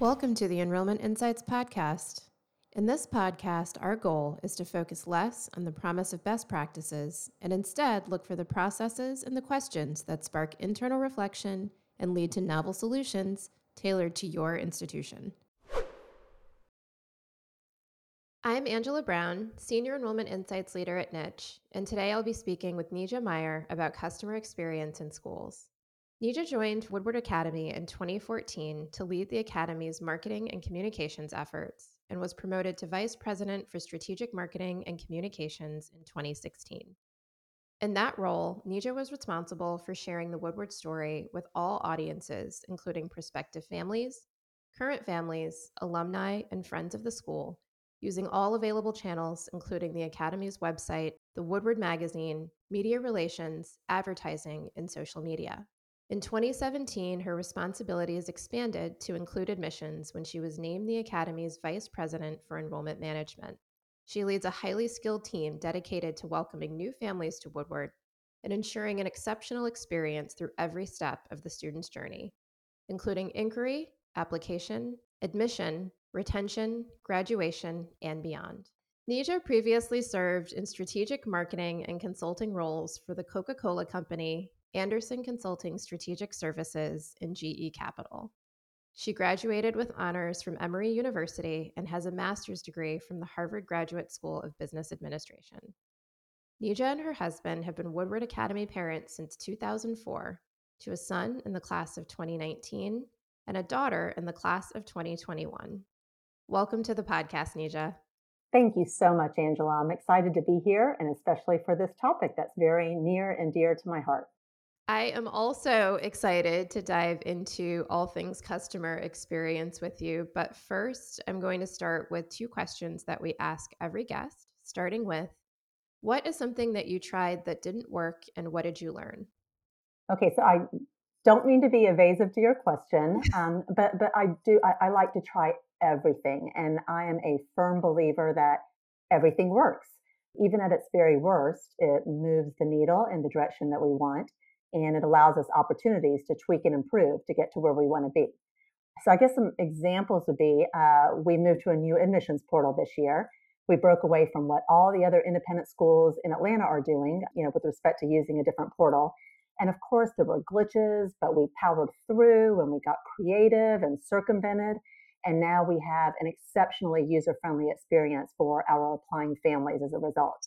Welcome to the Enrollment Insights Podcast. In this podcast, our goal is to focus less on the promise of best practices and instead look for the processes and the questions that spark internal reflection and lead to novel solutions tailored to your institution. I'm Angela Brown, Senior Enrollment Insights Leader at Niche, and today I'll be speaking with Nija Meyer about customer experience in schools. Nija joined Woodward Academy in 2014 to lead the Academy's marketing and communications efforts and was promoted to Vice President for Strategic Marketing and Communications in 2016. In that role, Nija was responsible for sharing the Woodward story with all audiences, including prospective families, current families, alumni, and friends of the school, using all available channels, including the Academy's website, the Woodward magazine, media relations, advertising, and social media. In 2017, her responsibilities expanded to include admissions when she was named the Academy's Vice President for Enrollment Management. She leads a highly skilled team dedicated to welcoming new families to Woodward and ensuring an exceptional experience through every step of the student's journey, including inquiry, application, admission, retention, graduation, and beyond. Nija previously served in strategic marketing and consulting roles for the Coca Cola Company, Andersen Consulting Strategic Services, and GE Capital. She graduated with honors from Emory University and has a master's degree from the Harvard Graduate School of Business Administration. Nija and her husband have been Woodward Academy parents since 2004 to a son in the class of 2019 and a daughter in the class of 2021. Welcome to the podcast, Nija. Thank you so much, Angela. I'm excited to be here and especially for this topic that's very near and dear to my heart. I am also excited to dive into all things customer experience with you. But first, I'm going to start with two questions that we ask every guest, starting with What is something that you tried that didn't work, and what did you learn? Okay, so I don't mean to be evasive to your question, um, but but I do. I, I like to try everything, and I am a firm believer that everything works. Even at its very worst, it moves the needle in the direction that we want and it allows us opportunities to tweak and improve to get to where we want to be. So I guess some examples would be uh, we moved to a new admissions portal this year. We broke away from what all the other independent schools in Atlanta are doing, you know, with respect to using a different portal. And of course, there were glitches, but we powered through and we got creative and circumvented. And now we have an exceptionally user friendly experience for our applying families as a result.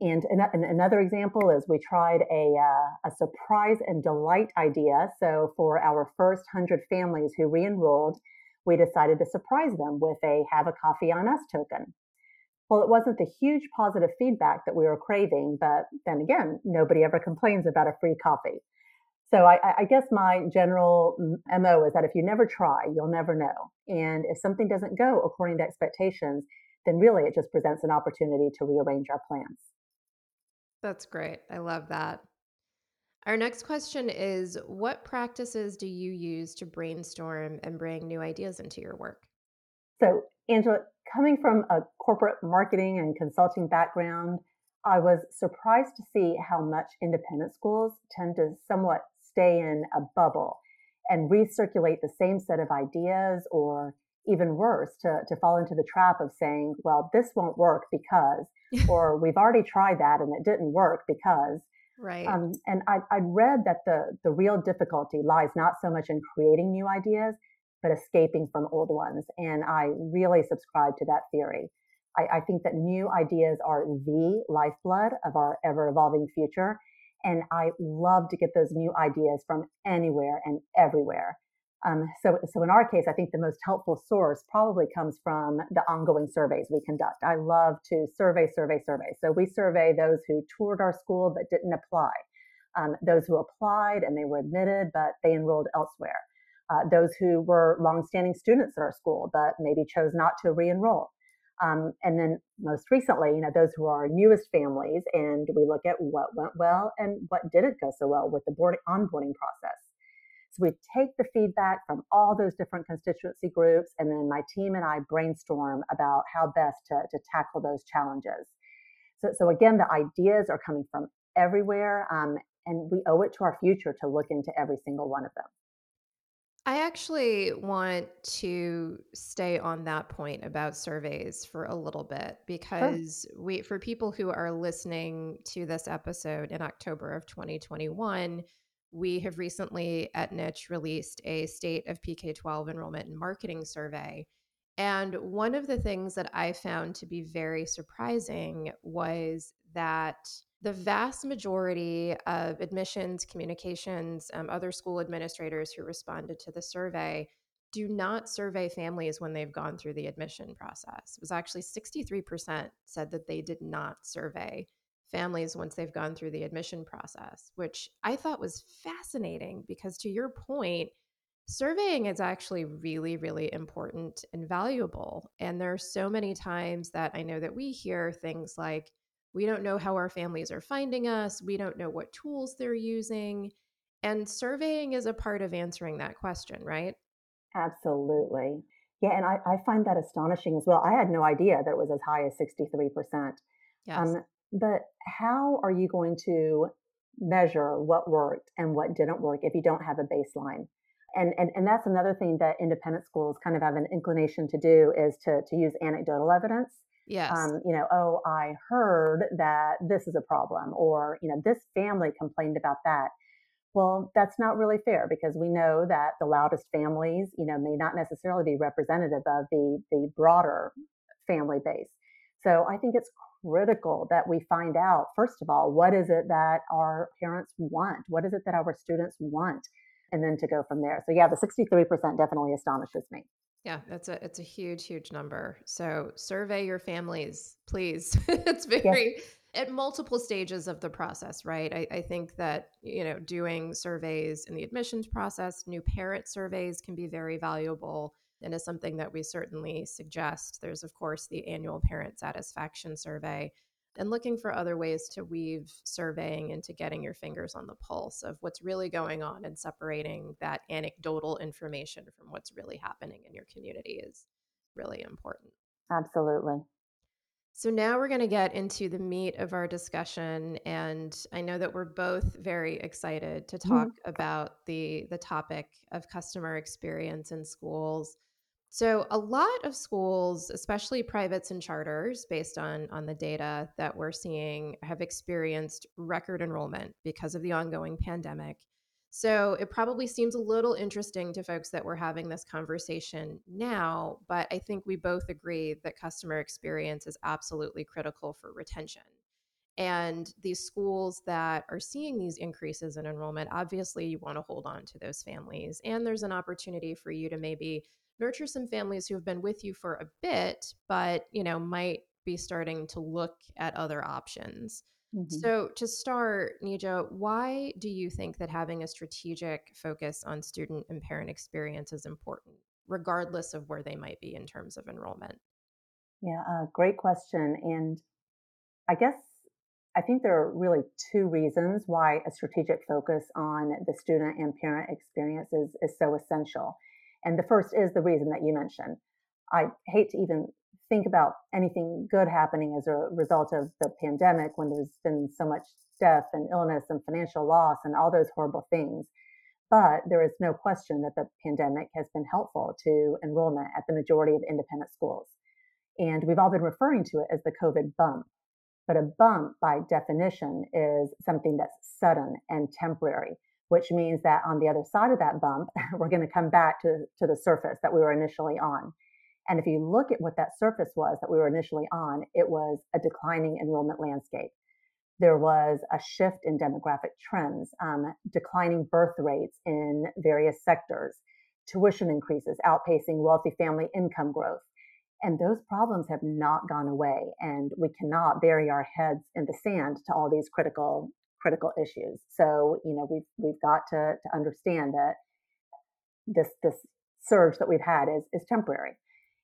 And another example is we tried a, uh, a surprise and delight idea. So for our first 100 families who re enrolled, we decided to surprise them with a have a coffee on us token. Well, it wasn't the huge positive feedback that we were craving, but then again, nobody ever complains about a free coffee. So I, I, guess my general MO is that if you never try, you'll never know. And if something doesn't go according to expectations, then really it just presents an opportunity to rearrange our plans. That's great. I love that. Our next question is What practices do you use to brainstorm and bring new ideas into your work? So, Angela, coming from a corporate marketing and consulting background, I was surprised to see how much independent schools tend to somewhat stay in a bubble and recirculate the same set of ideas or even worse to, to fall into the trap of saying well this won't work because or we've already tried that and it didn't work because. Right. Um, and I, I read that the the real difficulty lies not so much in creating new ideas but escaping from old ones. And i really subscribe to that theory. I, I think that new ideas are the lifeblood of our ever evolving future. And i love to get those new ideas from anywhere and everywhere um, so, so in our case, I think the most helpful source probably comes from the ongoing surveys we conduct. I love to survey, survey, survey. So we survey those who toured our school but didn't apply, um, those who applied and they were admitted but they enrolled elsewhere, uh, those who were longstanding students at our school but maybe chose not to re-enroll. Um, and then most recently, you know, those who are our newest families, and we look at what went well and what didn't go so well with the board onboarding process. So we take the feedback from all those different constituency groups, and then my team and I brainstorm about how best to, to tackle those challenges. So, so again, the ideas are coming from everywhere, um, and we owe it to our future to look into every single one of them. I actually want to stay on that point about surveys for a little bit Sure. because we for people who are listening to this episode in October of 2021, we have recently at Niche released a state of PK12 enrollment and marketing survey. And one of the things that I found to be very surprising was that the vast majority of admissions, communications, um, other school administrators who responded to the survey do not survey families when they've gone through the admission process. It was actually 63% said that they did not survey families once they've gone through the admission process, which I thought was fascinating because, to your point, surveying is actually really, really important and valuable. And there are so many times that I know that we hear things like, we don't know how our families are finding us. We don't know what tools they're using. And surveying is a part of answering that question, right? Absolutely. Yeah, and I, I find that astonishing as well. I had no idea that it was as high as 63%. Yes. Um, but how are you going to measure what worked and what didn't work if you don't have a baseline? And, and, and that's another thing that independent schools kind of have an inclination to do is to, to use anecdotal evidence. Yes. Um, you know, oh, I heard that this is a problem, or, you know, this family complained about that well, that's not really fair because we know that the loudest families, you know, may not necessarily be representative of the the broader family base. So I think it's critical that we find out first of all what is it that our parents want? What is it that our students want? And then to go from there. So yeah, the 63% definitely astonishes me. Yeah, that's a it's a huge, huge number. So survey your families, please. it's Yes, very at multiple stages of the process, right? I, I think that, you know, doing surveys in the admissions process, new parent surveys can be very valuable and is something that we certainly suggest. There's, of course, the annual parent satisfaction survey and looking for other ways to weave surveying into getting your fingers on the pulse of what's really going on and separating that anecdotal information from what's really happening in your community is really important. absolutely. So now we're going to get into the meat of our discussion and I know that we're both very excited to talk Mhm. about the the topic of customer experience in schools. So a lot of schools, especially privates and charters based on on the data that we're seeing have experienced record enrollment because of the ongoing pandemic. So it probably seems a little interesting to folks that we're having this conversation now, but I think we both agree that customer experience is absolutely critical for retention. And these schools that are seeing these increases in enrollment, obviously you want to hold on to those families. And there's an opportunity for you to maybe nurture some families who have been with you for a bit, but you know, might be starting to look at other options. Mhm. So, to start, Nija, why do you think that having a strategic focus on student and parent experience is important, regardless of where they might be in terms of enrollment? Yeah, uh, great question. And I guess I think there are really two reasons why a strategic focus on the student and parent experience is, is so essential. And the first is the reason that you mentioned. I hate to even think about anything good happening as a result of the pandemic when there's been so much death and illness and financial loss and all those horrible things. But there is no question that the pandemic has been helpful to enrollment at the majority of independent schools. And we've all been referring to it as the COVID bump but a bump, by definition, is something that's sudden and temporary, which means that on the other side of that bump, we're going to come back to, to the surface that we were initially on. And if you look at what that surface was that we were initially on, it was a declining enrollment landscape. There was a shift in demographic trends, um, declining birth rates in various sectors, tuition increases outpacing wealthy family income growth and those problems have not gone away. And we cannot bury our heads in the sand to all these critical critical issues. So, you know, we've we've got to, to understand that this this surge that we've had is is temporary.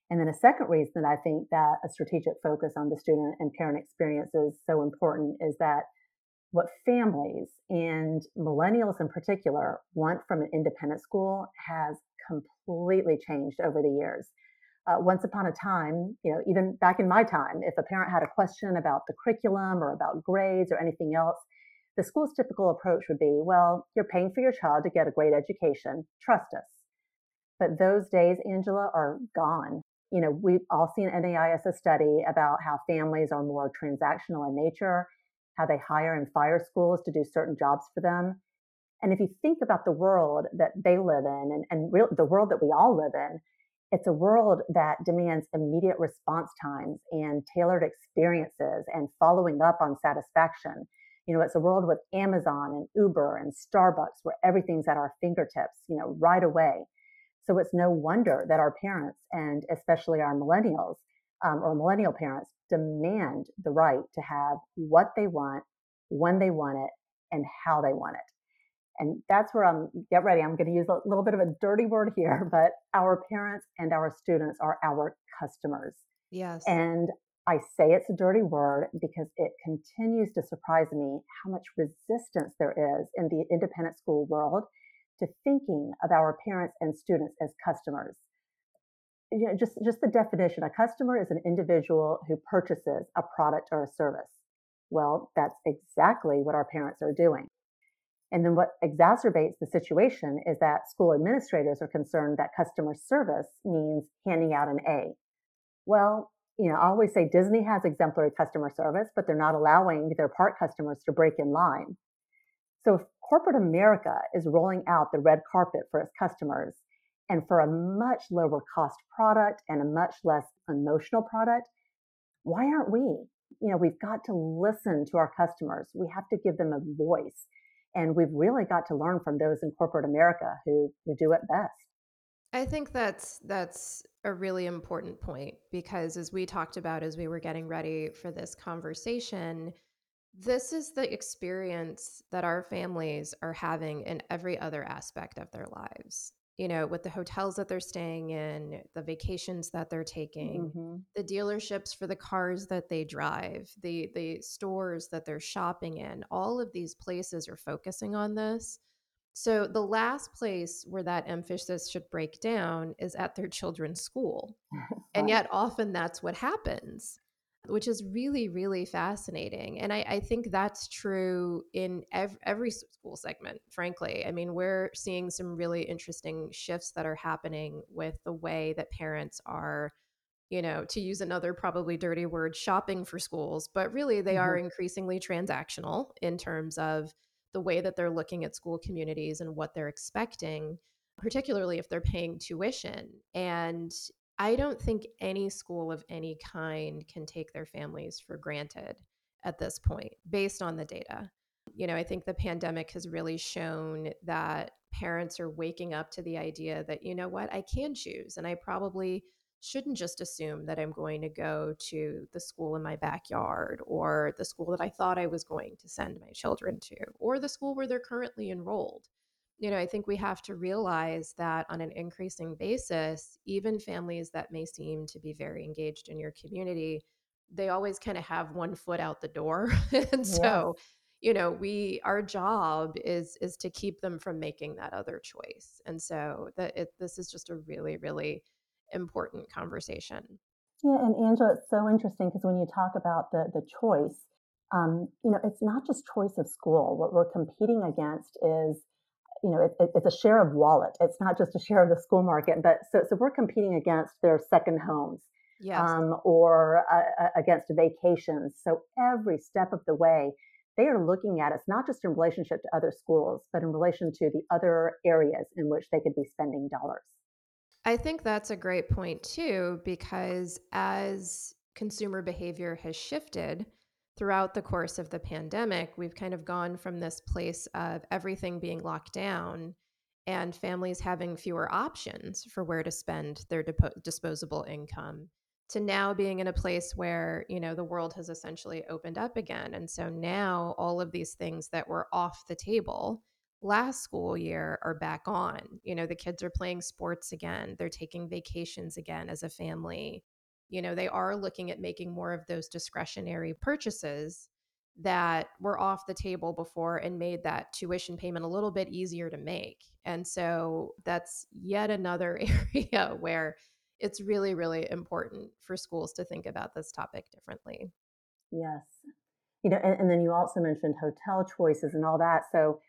And then a second reason that I think that a strategic focus on the student and parent experience is so important is that what families and millennials in particular want from an independent school has completely changed over the years uh, once upon a time, you know, even back in my time, if a parent had a question about the curriculum or about grades or anything else, the school's typical approach would be, well, you're paying for your child to get a great education. Trust us. But those days, Angela, are gone. You know, we've all seen NAIS study about how families are more transactional in nature, how they hire and fire schools to do certain jobs for them. And if you think about the world that they live in and, and real, the world that we all live in, it's a world that demands immediate response times and tailored experiences and following up on satisfaction. You know, it's a world with Amazon and Uber and Starbucks where everything's at our fingertips, you know, right away. So it's no wonder that our parents and especially our millennials um, or millennial parents demand the right to have what they want, when they want it, and how they want it. And that's where I'm, get ready, I'm going to use a little bit of a dirty word here, but our parents and our students are our customers. Yes. And I say it's a dirty word because it continues to surprise me how much resistance there is in the independent school world to thinking of our parents and students as customers. You know, just, just the definition a customer is an individual who purchases a product or a service. Well, that's exactly what our parents are doing. And then what exacerbates the situation is that school administrators are concerned that customer service means handing out an A. Well, you know, I always say Disney has exemplary customer service, but they're not allowing their park customers to break in line. So corporate America is rolling out the red carpet for its customers and for a much lower cost product and a much less emotional product, why aren't we? You know, we've got to listen to our customers. We have to give them a voice. And we've really got to learn from those in corporate America who, who do it best. I think that's that's a really important point because as we talked about as we were getting ready for this conversation, this is the experience that our families are having in every other aspect of their lives you know, with the hotels that they're staying in, the vacations that they're taking, mm-hmm. the dealerships for the cars that they drive, the the stores that they're shopping in, all of these places are focusing on this. So the last place where that emphasis should break down is at their children's school. and yet often that's what happens which is really, really fascinating. And I, I think that's true in ev- every school segment, frankly. I mean, we're seeing some really interesting shifts that are happening with the way that parents are, you know, to use another probably dirty word, shopping for schools, but really they mm-hmm. are increasingly transactional in terms of the way that they're looking at school communities and what they're expecting particularly if they're paying tuition. And I don't think any school of any kind can take their families for granted at this point based on the data. You know, I think the pandemic has really shown that parents are waking up to the idea that, you know what, I can choose. And I probably shouldn't just assume that I'm going to go to the school in my backyard or the school that I thought I was going to send my children to or the school where they're currently enrolled you know, I think we have to realize that on an increasing basis, even families that may seem to be very engaged in your community, they always kind of have one foot out the door. and so, you know, we our job is is to keep them from making that other choice. And so that it, this is just a really really important conversation. Yeah, and Angela, it's so interesting because when you talk about the the choice, um, you know, it's not just choice of school. What we're competing against is you know, it, it, it's a share of wallet. It's not just a share of the school market, but so, so we're competing against their second homes yes. um, or uh, against vacations. So every step of the way, they are looking at us not just in relationship to other schools, but in relation to the other areas in which they could be spending dollars. I think that's a great point too, because as consumer behavior has shifted, throughout the course of the pandemic, we've kind of gone from this place of everything being locked down and families having fewer options for where to spend their dip- disposable income to now being in a place where you know the world has essentially opened up again. And so now all of these things that were off the table last school year are back on. You know the kids are playing sports again. They're taking vacations again as a family you know they are looking at making more of those discretionary purchases that were off the table before and made that tuition payment a little bit easier to make. And so that's yet another area where it's really really important for schools to think about this topic differently. Yes. You know and, and then you also mentioned hotel choices and all that. So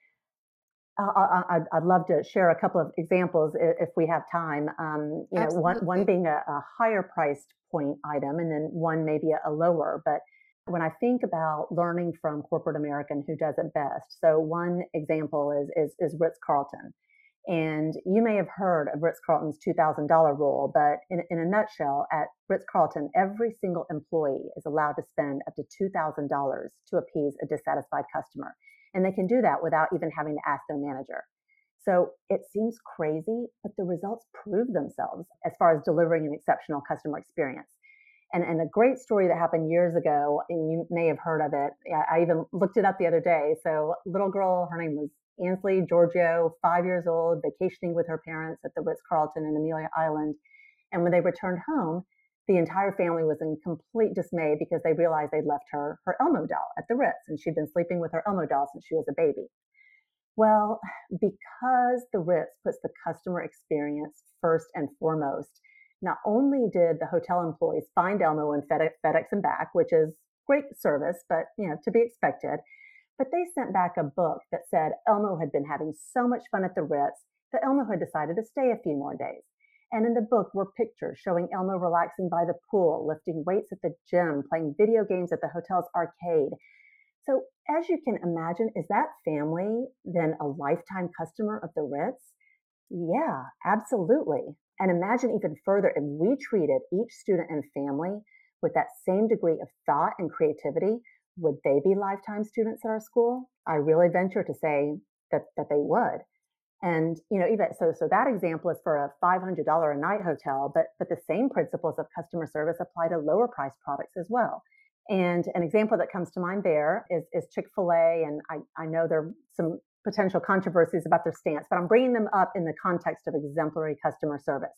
I, would love to share a couple of examples if we have time. Um, you know, one, one being a, a, higher priced point item, and then one maybe a, a lower. But when I think about learning from corporate American, who does it best? So one example is is, is Ritz Carlton, and you may have heard of Ritz Carlton's two thousand dollar rule. But in, in a nutshell, at Ritz Carlton, every single employee is allowed to spend up to two thousand dollars to appease a dissatisfied customer. And they can do that without even having to ask their manager. So it seems crazy, but the results prove themselves as far as delivering an exceptional customer experience. And, and a great story that happened years ago, and you may have heard of it. I even looked it up the other day. So, little girl, her name was Ansley Giorgio, five years old, vacationing with her parents at the Ritz Carlton in Amelia Island. And when they returned home, the entire family was in complete dismay because they realized they'd left her her Elmo doll at the Ritz and she'd been sleeping with her Elmo doll since she was a baby. Well, because the Ritz puts the customer experience first and foremost, not only did the hotel employees find Elmo and FedEx, FedEx and back, which is great service, but you know to be expected, but they sent back a book that said Elmo had been having so much fun at the Ritz that Elmo had decided to stay a few more days. And in the book were pictures showing Elmo relaxing by the pool, lifting weights at the gym, playing video games at the hotel's arcade. So, as you can imagine, is that family then a lifetime customer of the Ritz? Yeah, absolutely. And imagine even further if we treated each student and family with that same degree of thought and creativity, would they be lifetime students at our school? I really venture to say that, that they would. And you know, even so, so that example is for a $500 a night hotel, but but the same principles of customer service apply to lower price products as well. And an example that comes to mind there is, is Chick Fil A, and I, I know there are some potential controversies about their stance, but I'm bringing them up in the context of exemplary customer service.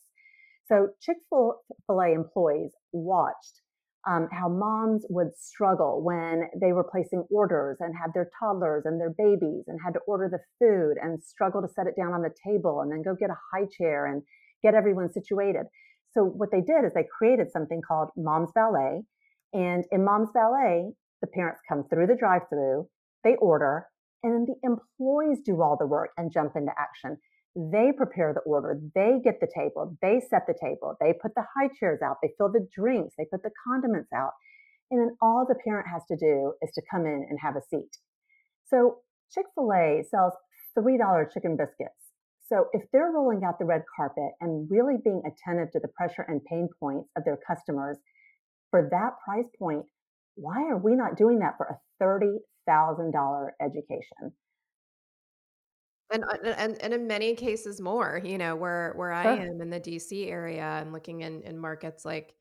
So Chick Fil A employees watched um, how moms would struggle when they were placing orders and had their toddlers and their babies and had to order the food and struggle to set it down on the table and then go get a high chair and get everyone situated. So what they did is they created something called Mom's Valet. And in Mom's Valet, the parents come through the drive-through, they order, and then the employees do all the work and jump into action. They prepare the order. They get the table. They set the table. They put the high chairs out. They fill the drinks. They put the condiments out. And then all the parent has to do is to come in and have a seat. So Chick fil A sells $3 chicken biscuits. So if they're rolling out the red carpet and really being attentive to the pressure and pain points of their customers for that price point, why are we not doing that for a $30,000 education? And, uh, and and in many cases more, you know, where where I Sure. am in the DC area and looking in, in markets like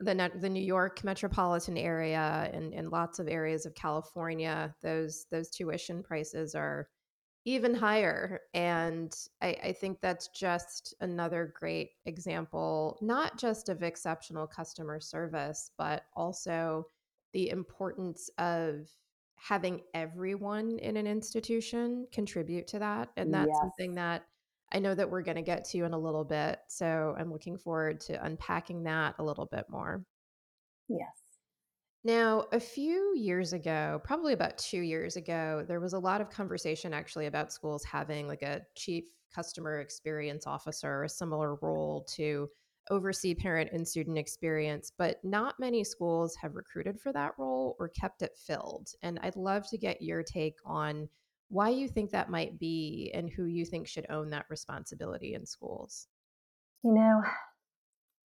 the the New York metropolitan area and, and lots of areas of California, those those tuition prices are even higher. And I, I think that's just another great example, not just of exceptional customer service, but also the importance of having everyone in an institution contribute to that. And that's Yes. something that I know that we're going to get to in a little bit. So I'm looking forward to unpacking that a little bit more. Yes. Now, a few years ago, probably about two years ago, there was a lot of conversation actually about schools having like a chief customer experience officer, a similar role to oversee parent and student experience, but not many schools have recruited for that role or kept it filled. And I'd love to get your take on why you think that might be and who you think should own that responsibility in schools. You know,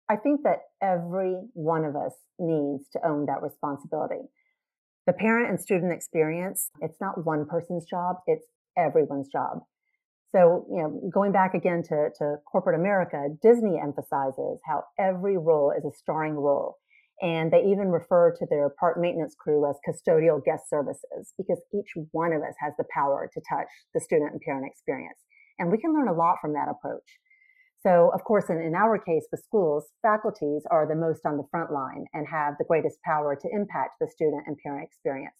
I think that every one of us needs to own that responsibility. The parent and student experience, it's not one person's job, it's everyone's job. So, you know, going back again to, to corporate America, Disney emphasizes how every role is a starring role. And they even refer to their park maintenance crew as custodial guest services because each one of us has the power to touch the student and parent experience. And we can learn a lot from that approach. So, of course, in, in our case with schools, faculties are the most on the front line and have the greatest power to impact the student and parent experience.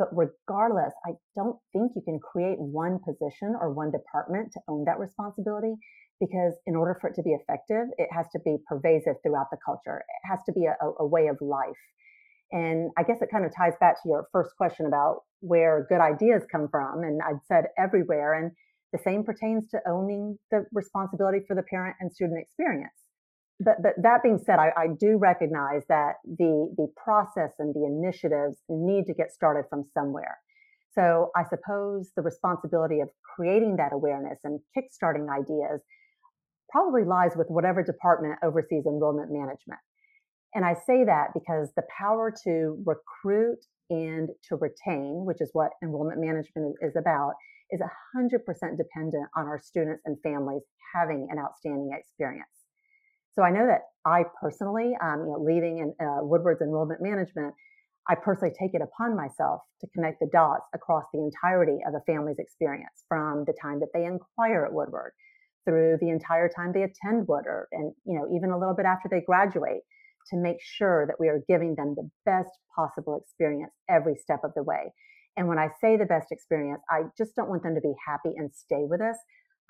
But regardless, I don't think you can create one position or one department to own that responsibility because in order for it to be effective, it has to be pervasive throughout the culture. It has to be a, a way of life. And I guess it kind of ties back to your first question about where good ideas come from. And I'd said everywhere. And The same pertains to owning the responsibility for the parent and student experience. But, but that being said, I, I do recognize that the, the process and the initiatives need to get started from somewhere. So I suppose the responsibility of creating that awareness and kickstarting ideas probably lies with whatever department oversees enrollment management. And I say that because the power to recruit and to retain, which is what enrollment management is about, is 100% dependent on our students and families having an outstanding experience. So I know that I personally, um, you know, leading in uh, Woodward's enrollment management, I personally take it upon myself to connect the dots across the entirety of a family's experience from the time that they inquire at Woodward through the entire time they attend Woodward and, you know, even a little bit after they graduate to make sure that we are giving them the best possible experience every step of the way. And when I say the best experience, I just don't want them to be happy and stay with us.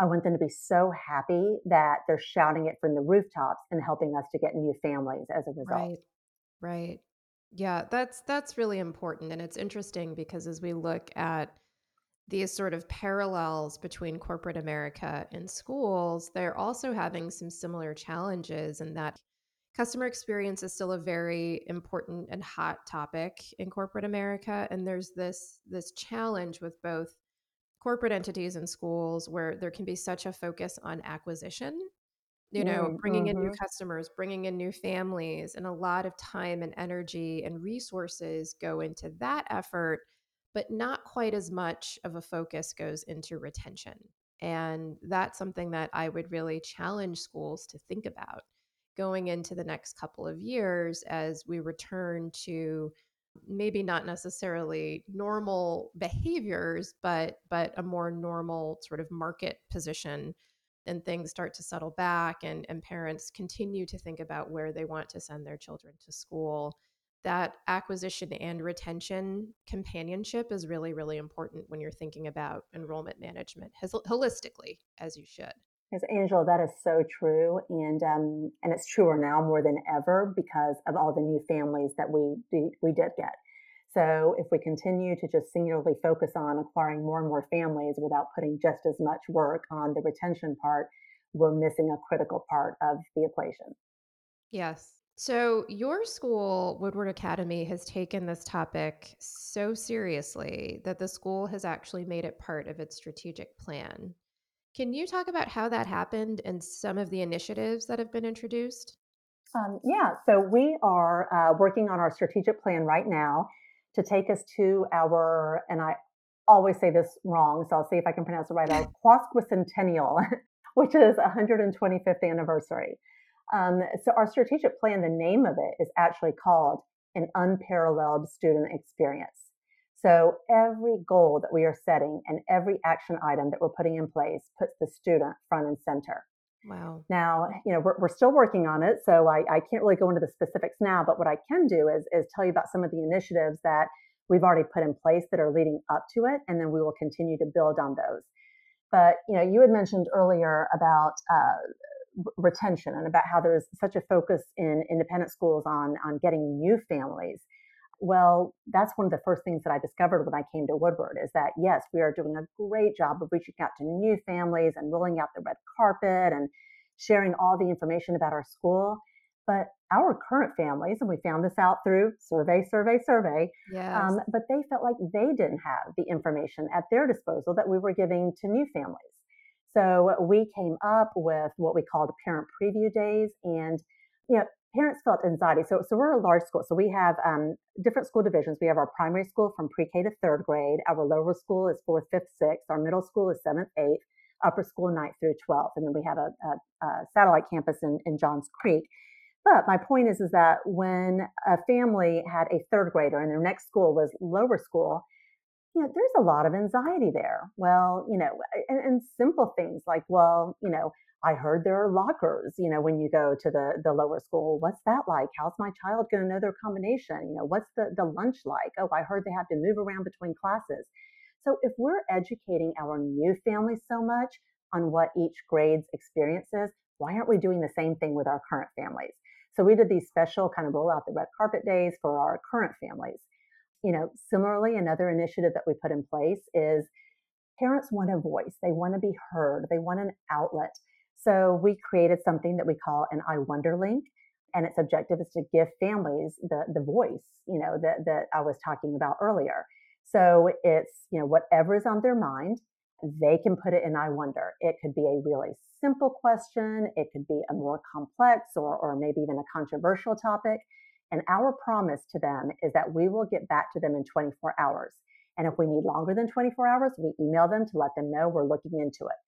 I want them to be so happy that they're shouting it from the rooftops and helping us to get new families as a result. Right. Right. Yeah, that's that's really important and it's interesting because as we look at these sort of parallels between corporate America and schools, they're also having some similar challenges in that customer experience is still a very important and hot topic in corporate America and there's this this challenge with both corporate entities and schools where there can be such a focus on acquisition you know, bringing in new Mm-hmm. customers, bringing in new families, and a lot of time and energy and resources go into that effort, but not quite as much of a focus goes into retention. And that's something that I would really challenge schools to think about going into the next couple of years as we return to maybe not necessarily normal behaviors but but a more normal sort of market position and things start to settle back and, and parents continue to think about where they want to send their children to school. That acquisition and retention companionship is really really important when you're thinking about enrollment management holistically as you should Yes, Angela, that is so true, and um, and it's truer now more than ever because of all the new families that we we did get. So if we continue to just singularly focus on acquiring more and more families without putting just as much work on the retention part, we're missing a critical part of the equation. Yes. So, your school, Woodward Academy, has taken this topic so seriously that the school has actually made it part of its strategic plan. Can you talk about how that happened and some of the initiatives that have been introduced? Um, yeah, so we are uh, working on our strategic plan right now to take us to our, and I always say this wrong, so I'll see if I can pronounce it right, our Quasquicentennial, which is 125th anniversary. Um, so our strategic plan, the name of it is actually called an unparalleled student experience. So every goal that we are setting and every action item that we're putting in place puts the student front and center. Wow. Now, you know, we're, we're still working on it, so I, I can't really go into the specifics now, but what I can do is, is tell you about some of the initiatives that we've already put in place that are leading up to it, and then we will continue to build on those. But, you know, you had mentioned earlier about uh, retention and about how there's such a focus in independent schools on, on getting new families. Well, that's one of the first things that I discovered when I came to Woodward is that yes, we are doing a great job of reaching out to new families and rolling out the red carpet and sharing all the information about our school. But our current families, and we found this out through survey, survey, survey, yes. um, but they felt like they didn't have the information at their disposal that we were giving to new families. So we came up with what we called parent preview days. And, you know, parents felt anxiety. So, so we're a large school. So we have um, different school divisions. We have our primary school from pre-K to third grade. Our lower school is fourth, fifth, sixth. Our middle school is seventh, eighth. Upper school ninth through 12th. And then we have a, a, a satellite campus in, in Johns Creek. But my point is, is that when a family had a third grader and their next school was lower school, you know, there's a lot of anxiety there. Well, you know, and, and simple things like, well, you know, I heard there are lockers, you know, when you go to the, the lower school. What's that like? How's my child going to know their combination? You know, what's the, the lunch like? Oh, I heard they have to move around between classes. So if we're educating our new families so much on what each grade's experience is, why aren't we doing the same thing with our current families? So we did these special kind of roll out the red carpet days for our current families. You know, similarly, another initiative that we put in place is parents want a voice, they want to be heard, they want an outlet. So we created something that we call an I Wonder link. And its objective is to give families the, the voice, you know, that, that I was talking about earlier. So it's, you know, whatever is on their mind, they can put it in I wonder. It could be a really simple question, it could be a more complex or, or maybe even a controversial topic. And our promise to them is that we will get back to them in 24 hours. And if we need longer than 24 hours, we email them to let them know we're looking into it.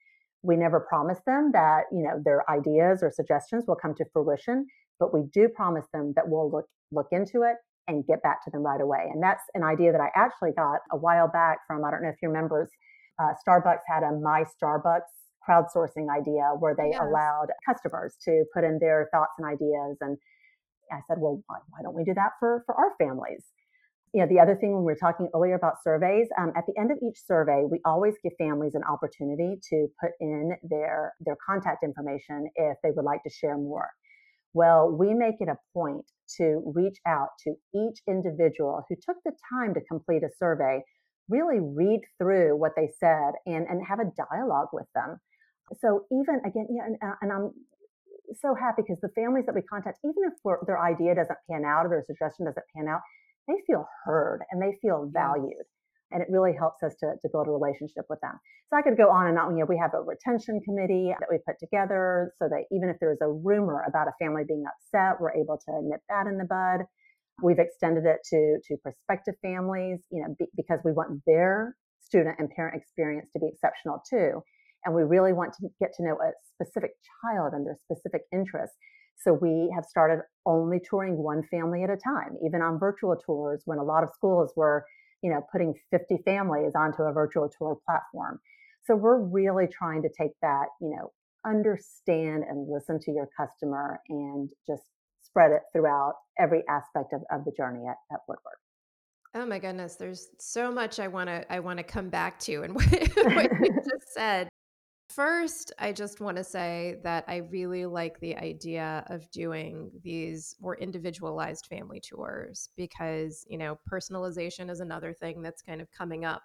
We never promise them that, you know, their ideas or suggestions will come to fruition, but we do promise them that we'll look look into it and get back to them right away. And that's an idea that I actually got a while back from I don't know if you remember, uh, Starbucks had a My Starbucks crowdsourcing idea where they yes. allowed customers to put in their thoughts and ideas. And I said, well, why, why don't we do that for, for our families? You know, the other thing when we were talking earlier about surveys, um, at the end of each survey, we always give families an opportunity to put in their their contact information if they would like to share more. Well, we make it a point to reach out to each individual who took the time to complete a survey really read through what they said and, and have a dialogue with them. So even again, yeah, and, uh, and I'm so happy because the families that we contact, even if their idea doesn't pan out or their suggestion doesn't pan out, they feel heard and they feel valued. And it really helps us to, to build a relationship with them. So I could go on and on. You know, we have a retention committee that we put together so that even if there's a rumor about a family being upset, we're able to nip that in the bud. We've extended it to, to prospective families, you know, because we want their student and parent experience to be exceptional too. And we really want to get to know a specific child and their specific interests. So we have started only touring one family at a time, even on virtual tours when a lot of schools were, you know, putting 50 families onto a virtual tour platform. So we're really trying to take that, you know, understand and listen to your customer and just spread it throughout every aspect of, of the journey at, at Woodward. Oh my goodness, there's so much I want to I want to come back to and what, what you just said. First, I just want to say that I really like the idea of doing these more individualized family tours because, you know, personalization is another thing that's kind of coming up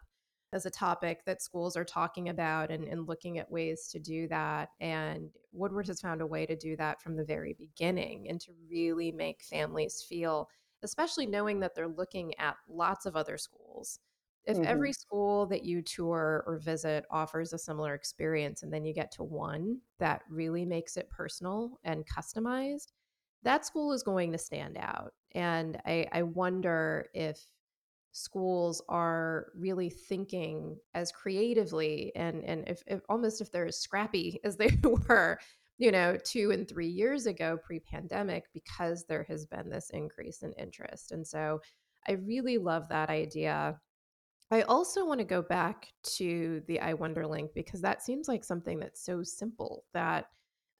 as a topic that schools are talking about and, and looking at ways to do that. And Woodward has found a way to do that from the very beginning and to really make families feel, especially knowing that they're looking at lots of other schools. If mm-hmm. every school that you tour or visit offers a similar experience, and then you get to one that really makes it personal and customized, that school is going to stand out. And I, I wonder if schools are really thinking as creatively and and if, if almost if they're as scrappy as they were you know two and three years ago pre-pandemic because there has been this increase in interest and so i really love that idea i also want to go back to the i wonder link because that seems like something that's so simple that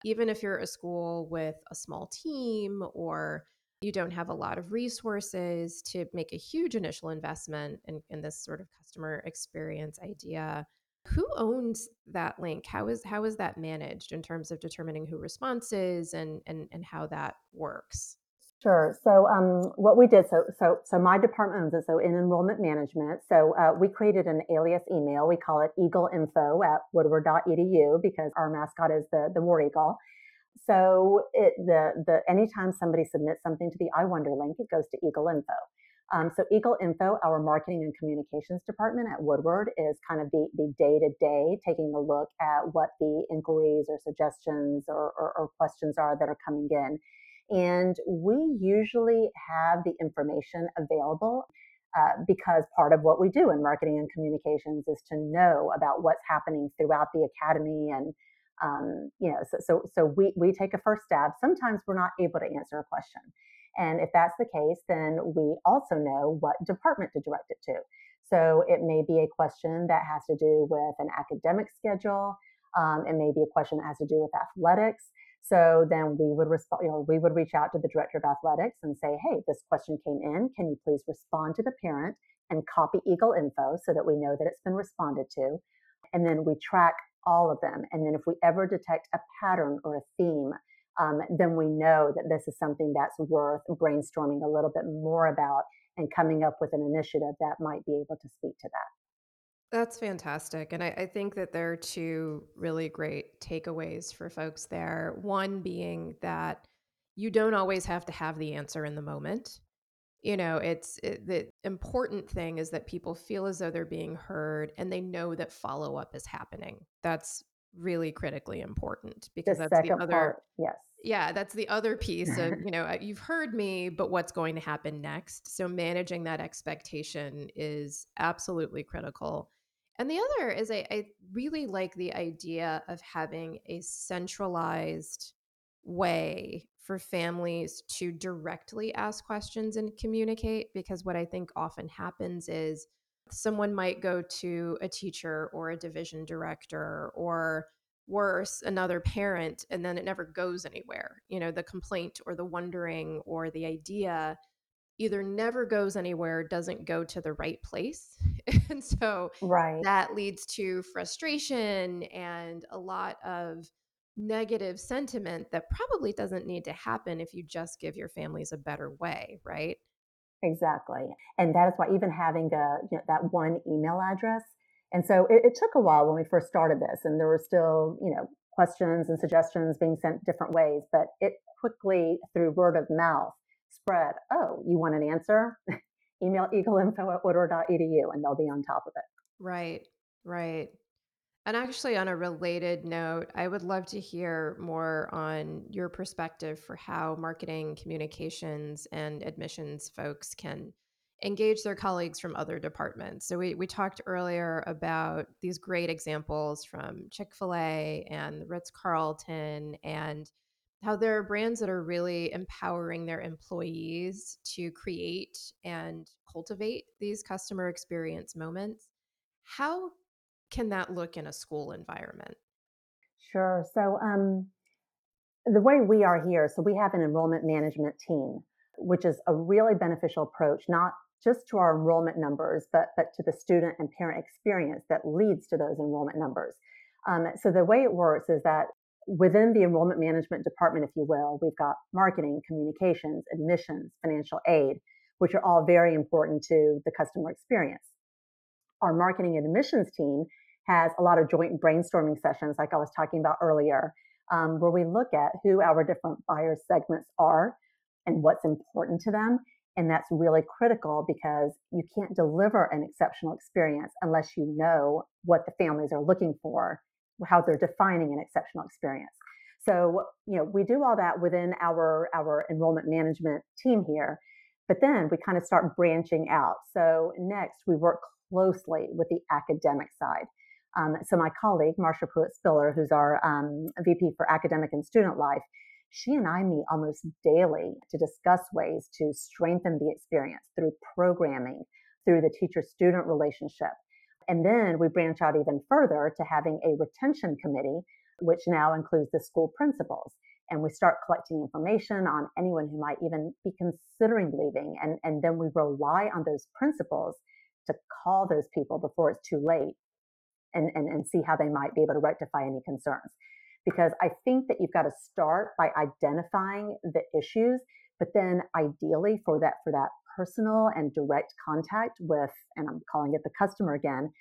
even if you're a school with a small team or you don't have a lot of resources to make a huge initial investment in, in this sort of customer experience idea who owns that link? How is how is that managed in terms of determining who responses and and, and how that works Sure. So, um, what we did, so so so my department owns it. So in enrollment management, so uh, we created an alias email. We call it Eagle Info at Woodward.edu because our mascot is the the war eagle. So it, the the anytime somebody submits something to the I Wonder link, it goes to Eagle Info. Um, so Eagle Info, our marketing and communications department at Woodward, is kind of the the day to day taking a look at what the inquiries or suggestions or, or, or questions are that are coming in, and we usually have the information available. Uh, because part of what we do in marketing and communications is to know about what's happening throughout the academy and um, you know, so, so, so we, we take a first stab. Sometimes we're not able to answer a question. And if that's the case, then we also know what department to direct it to. So it may be a question that has to do with an academic schedule. Um, it may be a question that has to do with athletics. So then we would respond, you know, we would reach out to the director of athletics and say, hey, this question came in. Can you please respond to the parent and copy Eagle info so that we know that it's been responded to? And then we track all of them. And then if we ever detect a pattern or a theme, um, then we know that this is something that's worth brainstorming a little bit more about and coming up with an initiative that might be able to speak to that. That's fantastic. And I, I think that there are two really great takeaways for folks there. One being that you don't always have to have the answer in the moment. You know, it's it, the important thing is that people feel as though they're being heard and they know that follow up is happening. That's really critically important The because that's the other part, yes. yeah, that's the other piece of, you know, you've heard me, but what's going to happen next? So managing that expectation is absolutely critical. And the other is I, I really like the idea of having a centralized way for families to directly ask questions and communicate because what I think often happens is someone might go to a teacher or a division director or worse another parent and then it never goes anywhere. You know the complaint or the wondering or the idea either never goes anywhere doesn't go to the right place and so Right. that leads to frustration and a lot of negative sentiment that probably doesn't need to happen if you just give your families a better way right Exactly. And that is why even having a, you know, that one email address. And so it, it took a while when we first started this, and there were still, you know, questions and suggestions being sent different ways, but it quickly, through word of mouth, spread. Oh, you want an answer? Email eagleinfo at woodward.edu and they'll be on top of it. right right And actually, on a related note, I would love to hear more on your perspective for how marketing, communications, and admissions folks can engage their colleagues from other departments. So, we, we talked earlier about these great examples from Chick fil A and Ritz Carlton, and how there are brands that are really empowering their employees to create and cultivate these customer experience moments. How can that look in a school environment? Sure. So, um, the way we are here, so we have an enrollment management team, which is a really beneficial approach, not just to our enrollment numbers, but but to the student and parent experience that leads to those enrollment numbers. Um, so the way it works is that within the enrollment management department, if you will, we've got marketing, communications, admissions, financial aid, which are all very important to the customer experience our marketing and admissions team has a lot of joint brainstorming sessions, like I was talking about earlier, um, where we look at who our different buyer segments are and what's important to them. And that's really critical because you can't deliver an exceptional experience unless you know what the families are looking for, how they're defining an exceptional experience. So, you know, we do all that within our our enrollment management team here, but then we kind of start branching out. So next, we work closely with the academic side. Um, so my colleague, Marsha Pruitt Spiller, who's our um, VP for Academic and Student Life, she and I meet almost daily to discuss ways to strengthen the experience through programming, through the teacher student relationship. And then we branch out even further to having a retention committee, which now includes the school principals. And we start collecting information on anyone who might even be considering leaving. And, and then we rely on those principals to call those people before it's too late and, and, and see how they might be able to rectify any concerns. Because I think that you've got to start by identifying the issues, but then ideally for that for that personal and direct contact with, and I'm calling it the customer again,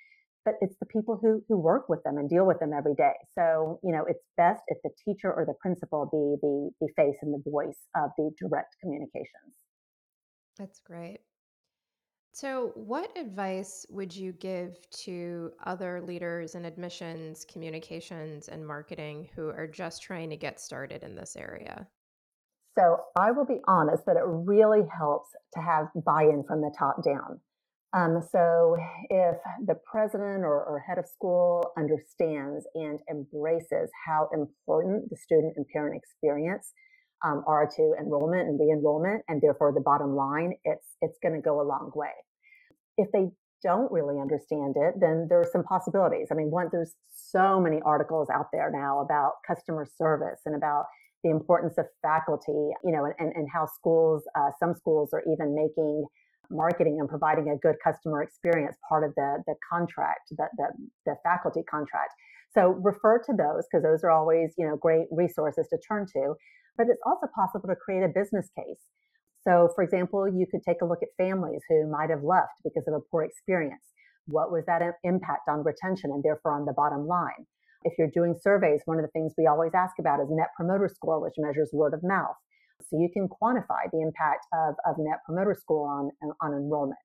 but it's the people who who work with them and deal with them every day. So, you know, it's best if the teacher or the principal be the the face and the voice of the direct communications. That's great. So, what advice would you give to other leaders in admissions, communications, and marketing who are just trying to get started in this area? So I will be honest that it really helps to have buy-in from the top down. Um, so if the president or, or head of school understands and embraces how important the student and parent experience um, are to enrollment and re-enrollment, and therefore the bottom line, it's it's going to go a long way. If they don't really understand it, then there are some possibilities. I mean, one, there's so many articles out there now about customer service and about the importance of faculty, you know, and, and how schools, uh, some schools are even making marketing and providing a good customer experience part of the, the contract, the, the, the faculty contract. So refer to those because those are always, you know, great resources to turn to. But it's also possible to create a business case. So, for example, you could take a look at families who might have left because of a poor experience. what was that impact on retention and therefore on the bottom line? If you're doing surveys, one of the things we always ask about is net promoter score, which measures word of mouth. So you can quantify the impact of, of net promoter score on, on enrollment.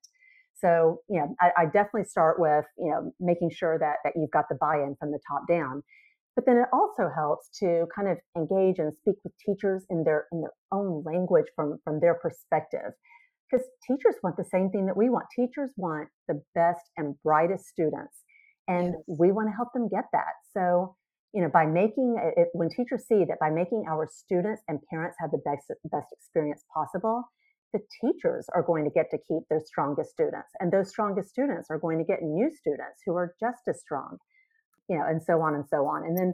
So, you know, I, I definitely start with, you know, making sure that, that you've got the buy-in from the top down. But then it also helps to kind of engage and speak with teachers in their in their own language from, from their perspective. Because teachers want the same thing that we want. Teachers want the best and brightest students. And yes. we want to help them get that. So, you know, by making it, when teachers see that by making our students and parents have the best, best experience possible, the teachers are going to get to keep their strongest students. And those strongest students are going to get new students who are just as strong, you know, and so on and so on. And then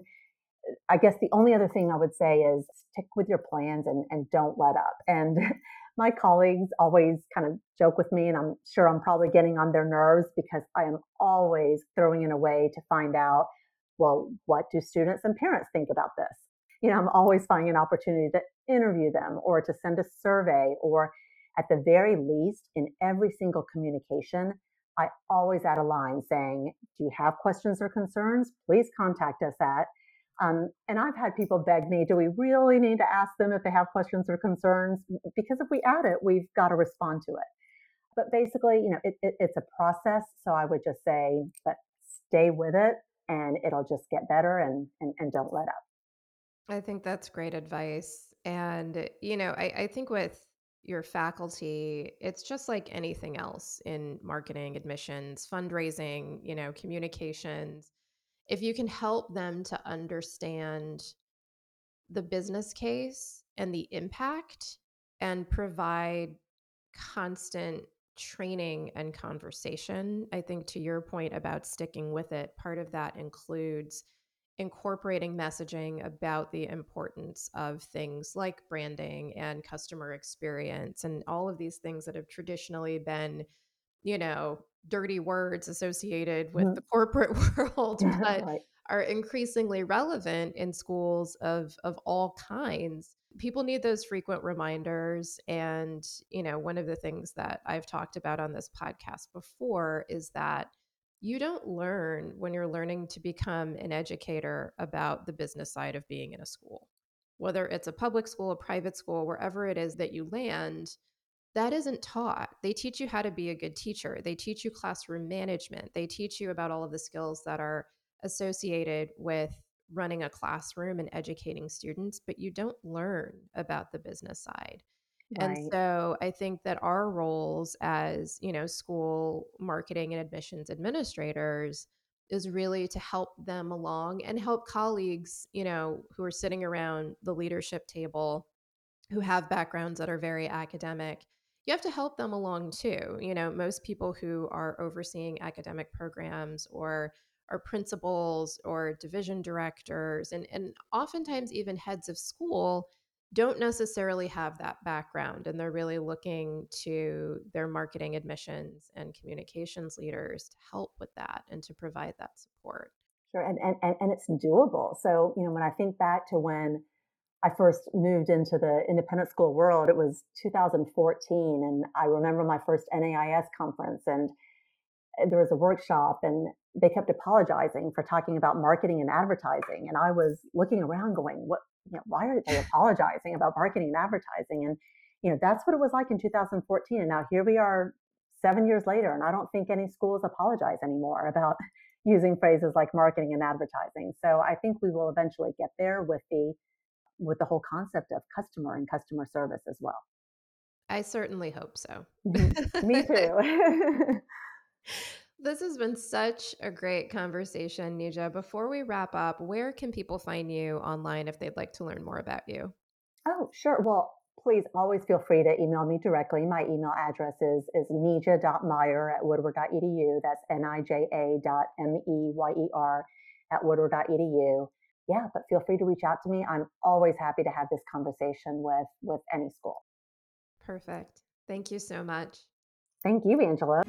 uh, I guess the only other thing I would say is stick with your plans and, and don't let up. And my colleagues always kind of joke with me, and I'm sure I'm probably getting on their nerves because I am always throwing in a way to find out, well, what do students and parents think about this? You know, I'm always finding an opportunity to interview them or to send a survey, or at the very least, in every single communication, I always add a line saying, Do you have questions or concerns? Please contact us at um, and I've had people beg me, do we really need to ask them if they have questions or concerns? Because if we add it, we've got to respond to it. But basically, you know, it, it, it's a process. So I would just say, but stay with it and it'll just get better and, and, and don't let up. I think that's great advice. And, you know, I, I think with your faculty, it's just like anything else in marketing, admissions, fundraising, you know, communications if you can help them to understand the business case and the impact and provide constant training and conversation. I think to your point about sticking with it, part of that includes incorporating messaging about the importance of things like branding and customer experience and all of these things that have traditionally been, you know, dirty words associated with mm-hmm. the corporate world, but right. are increasingly relevant in schools of of all kinds. People need those frequent reminders and, you know, one of the things that I've talked about on this podcast before is that you don't learn when you're learning to become an educator about the business side of being in a school. Whether it's a public school, a private school, wherever it is that you land, that isn't taught. They teach you how to be a good teacher. They teach you classroom management. They teach you about all of the skills that are associated with running a classroom and educating students, but you don't learn about the business side. Right. And so I think that our roles as, you know, school marketing and admissions administrators is really to help them along and help colleagues, you know, who are sitting around the leadership table who have backgrounds that are very academic you have to help them along too. You know, most people who are overseeing academic programs or are principals or division directors and, and oftentimes even heads of school don't necessarily have that background and they're really looking to their marketing admissions and communications leaders to help with that and to provide that support sure and, and and it's doable so you know when i think back to when I first moved into the independent school world, it was 2014. And I remember my first NAIS conference, and eh, there was a workshop, and they kept apologizing for talking about marketing and advertising. And I was looking around going, what, you know, why are they apologizing about marketing and advertising? And, you know, that's what it was like in 2014. And now here we are seven years later, and I don't think any schools apologize anymore about using phrases like marketing and advertising. So I think we will eventually get there with the with the whole concept of customer and customer service as well. I certainly hope so. Mm-hmm. Me too. this has been such a great conversation, Nija. Before we wrap up, where can people find you online if they'd like to learn more about you? Oh, sure. Well, please always feel free to email me directly. My email address is, is nija.meyer at woodward.edu. That's N-I-J-A dot M-E-Y-E-R at woodward.edu yeah, but feel free to reach out to me. I'm always happy to have this conversation with with any school. Perfect. Thank you so much. Thank you, Angela.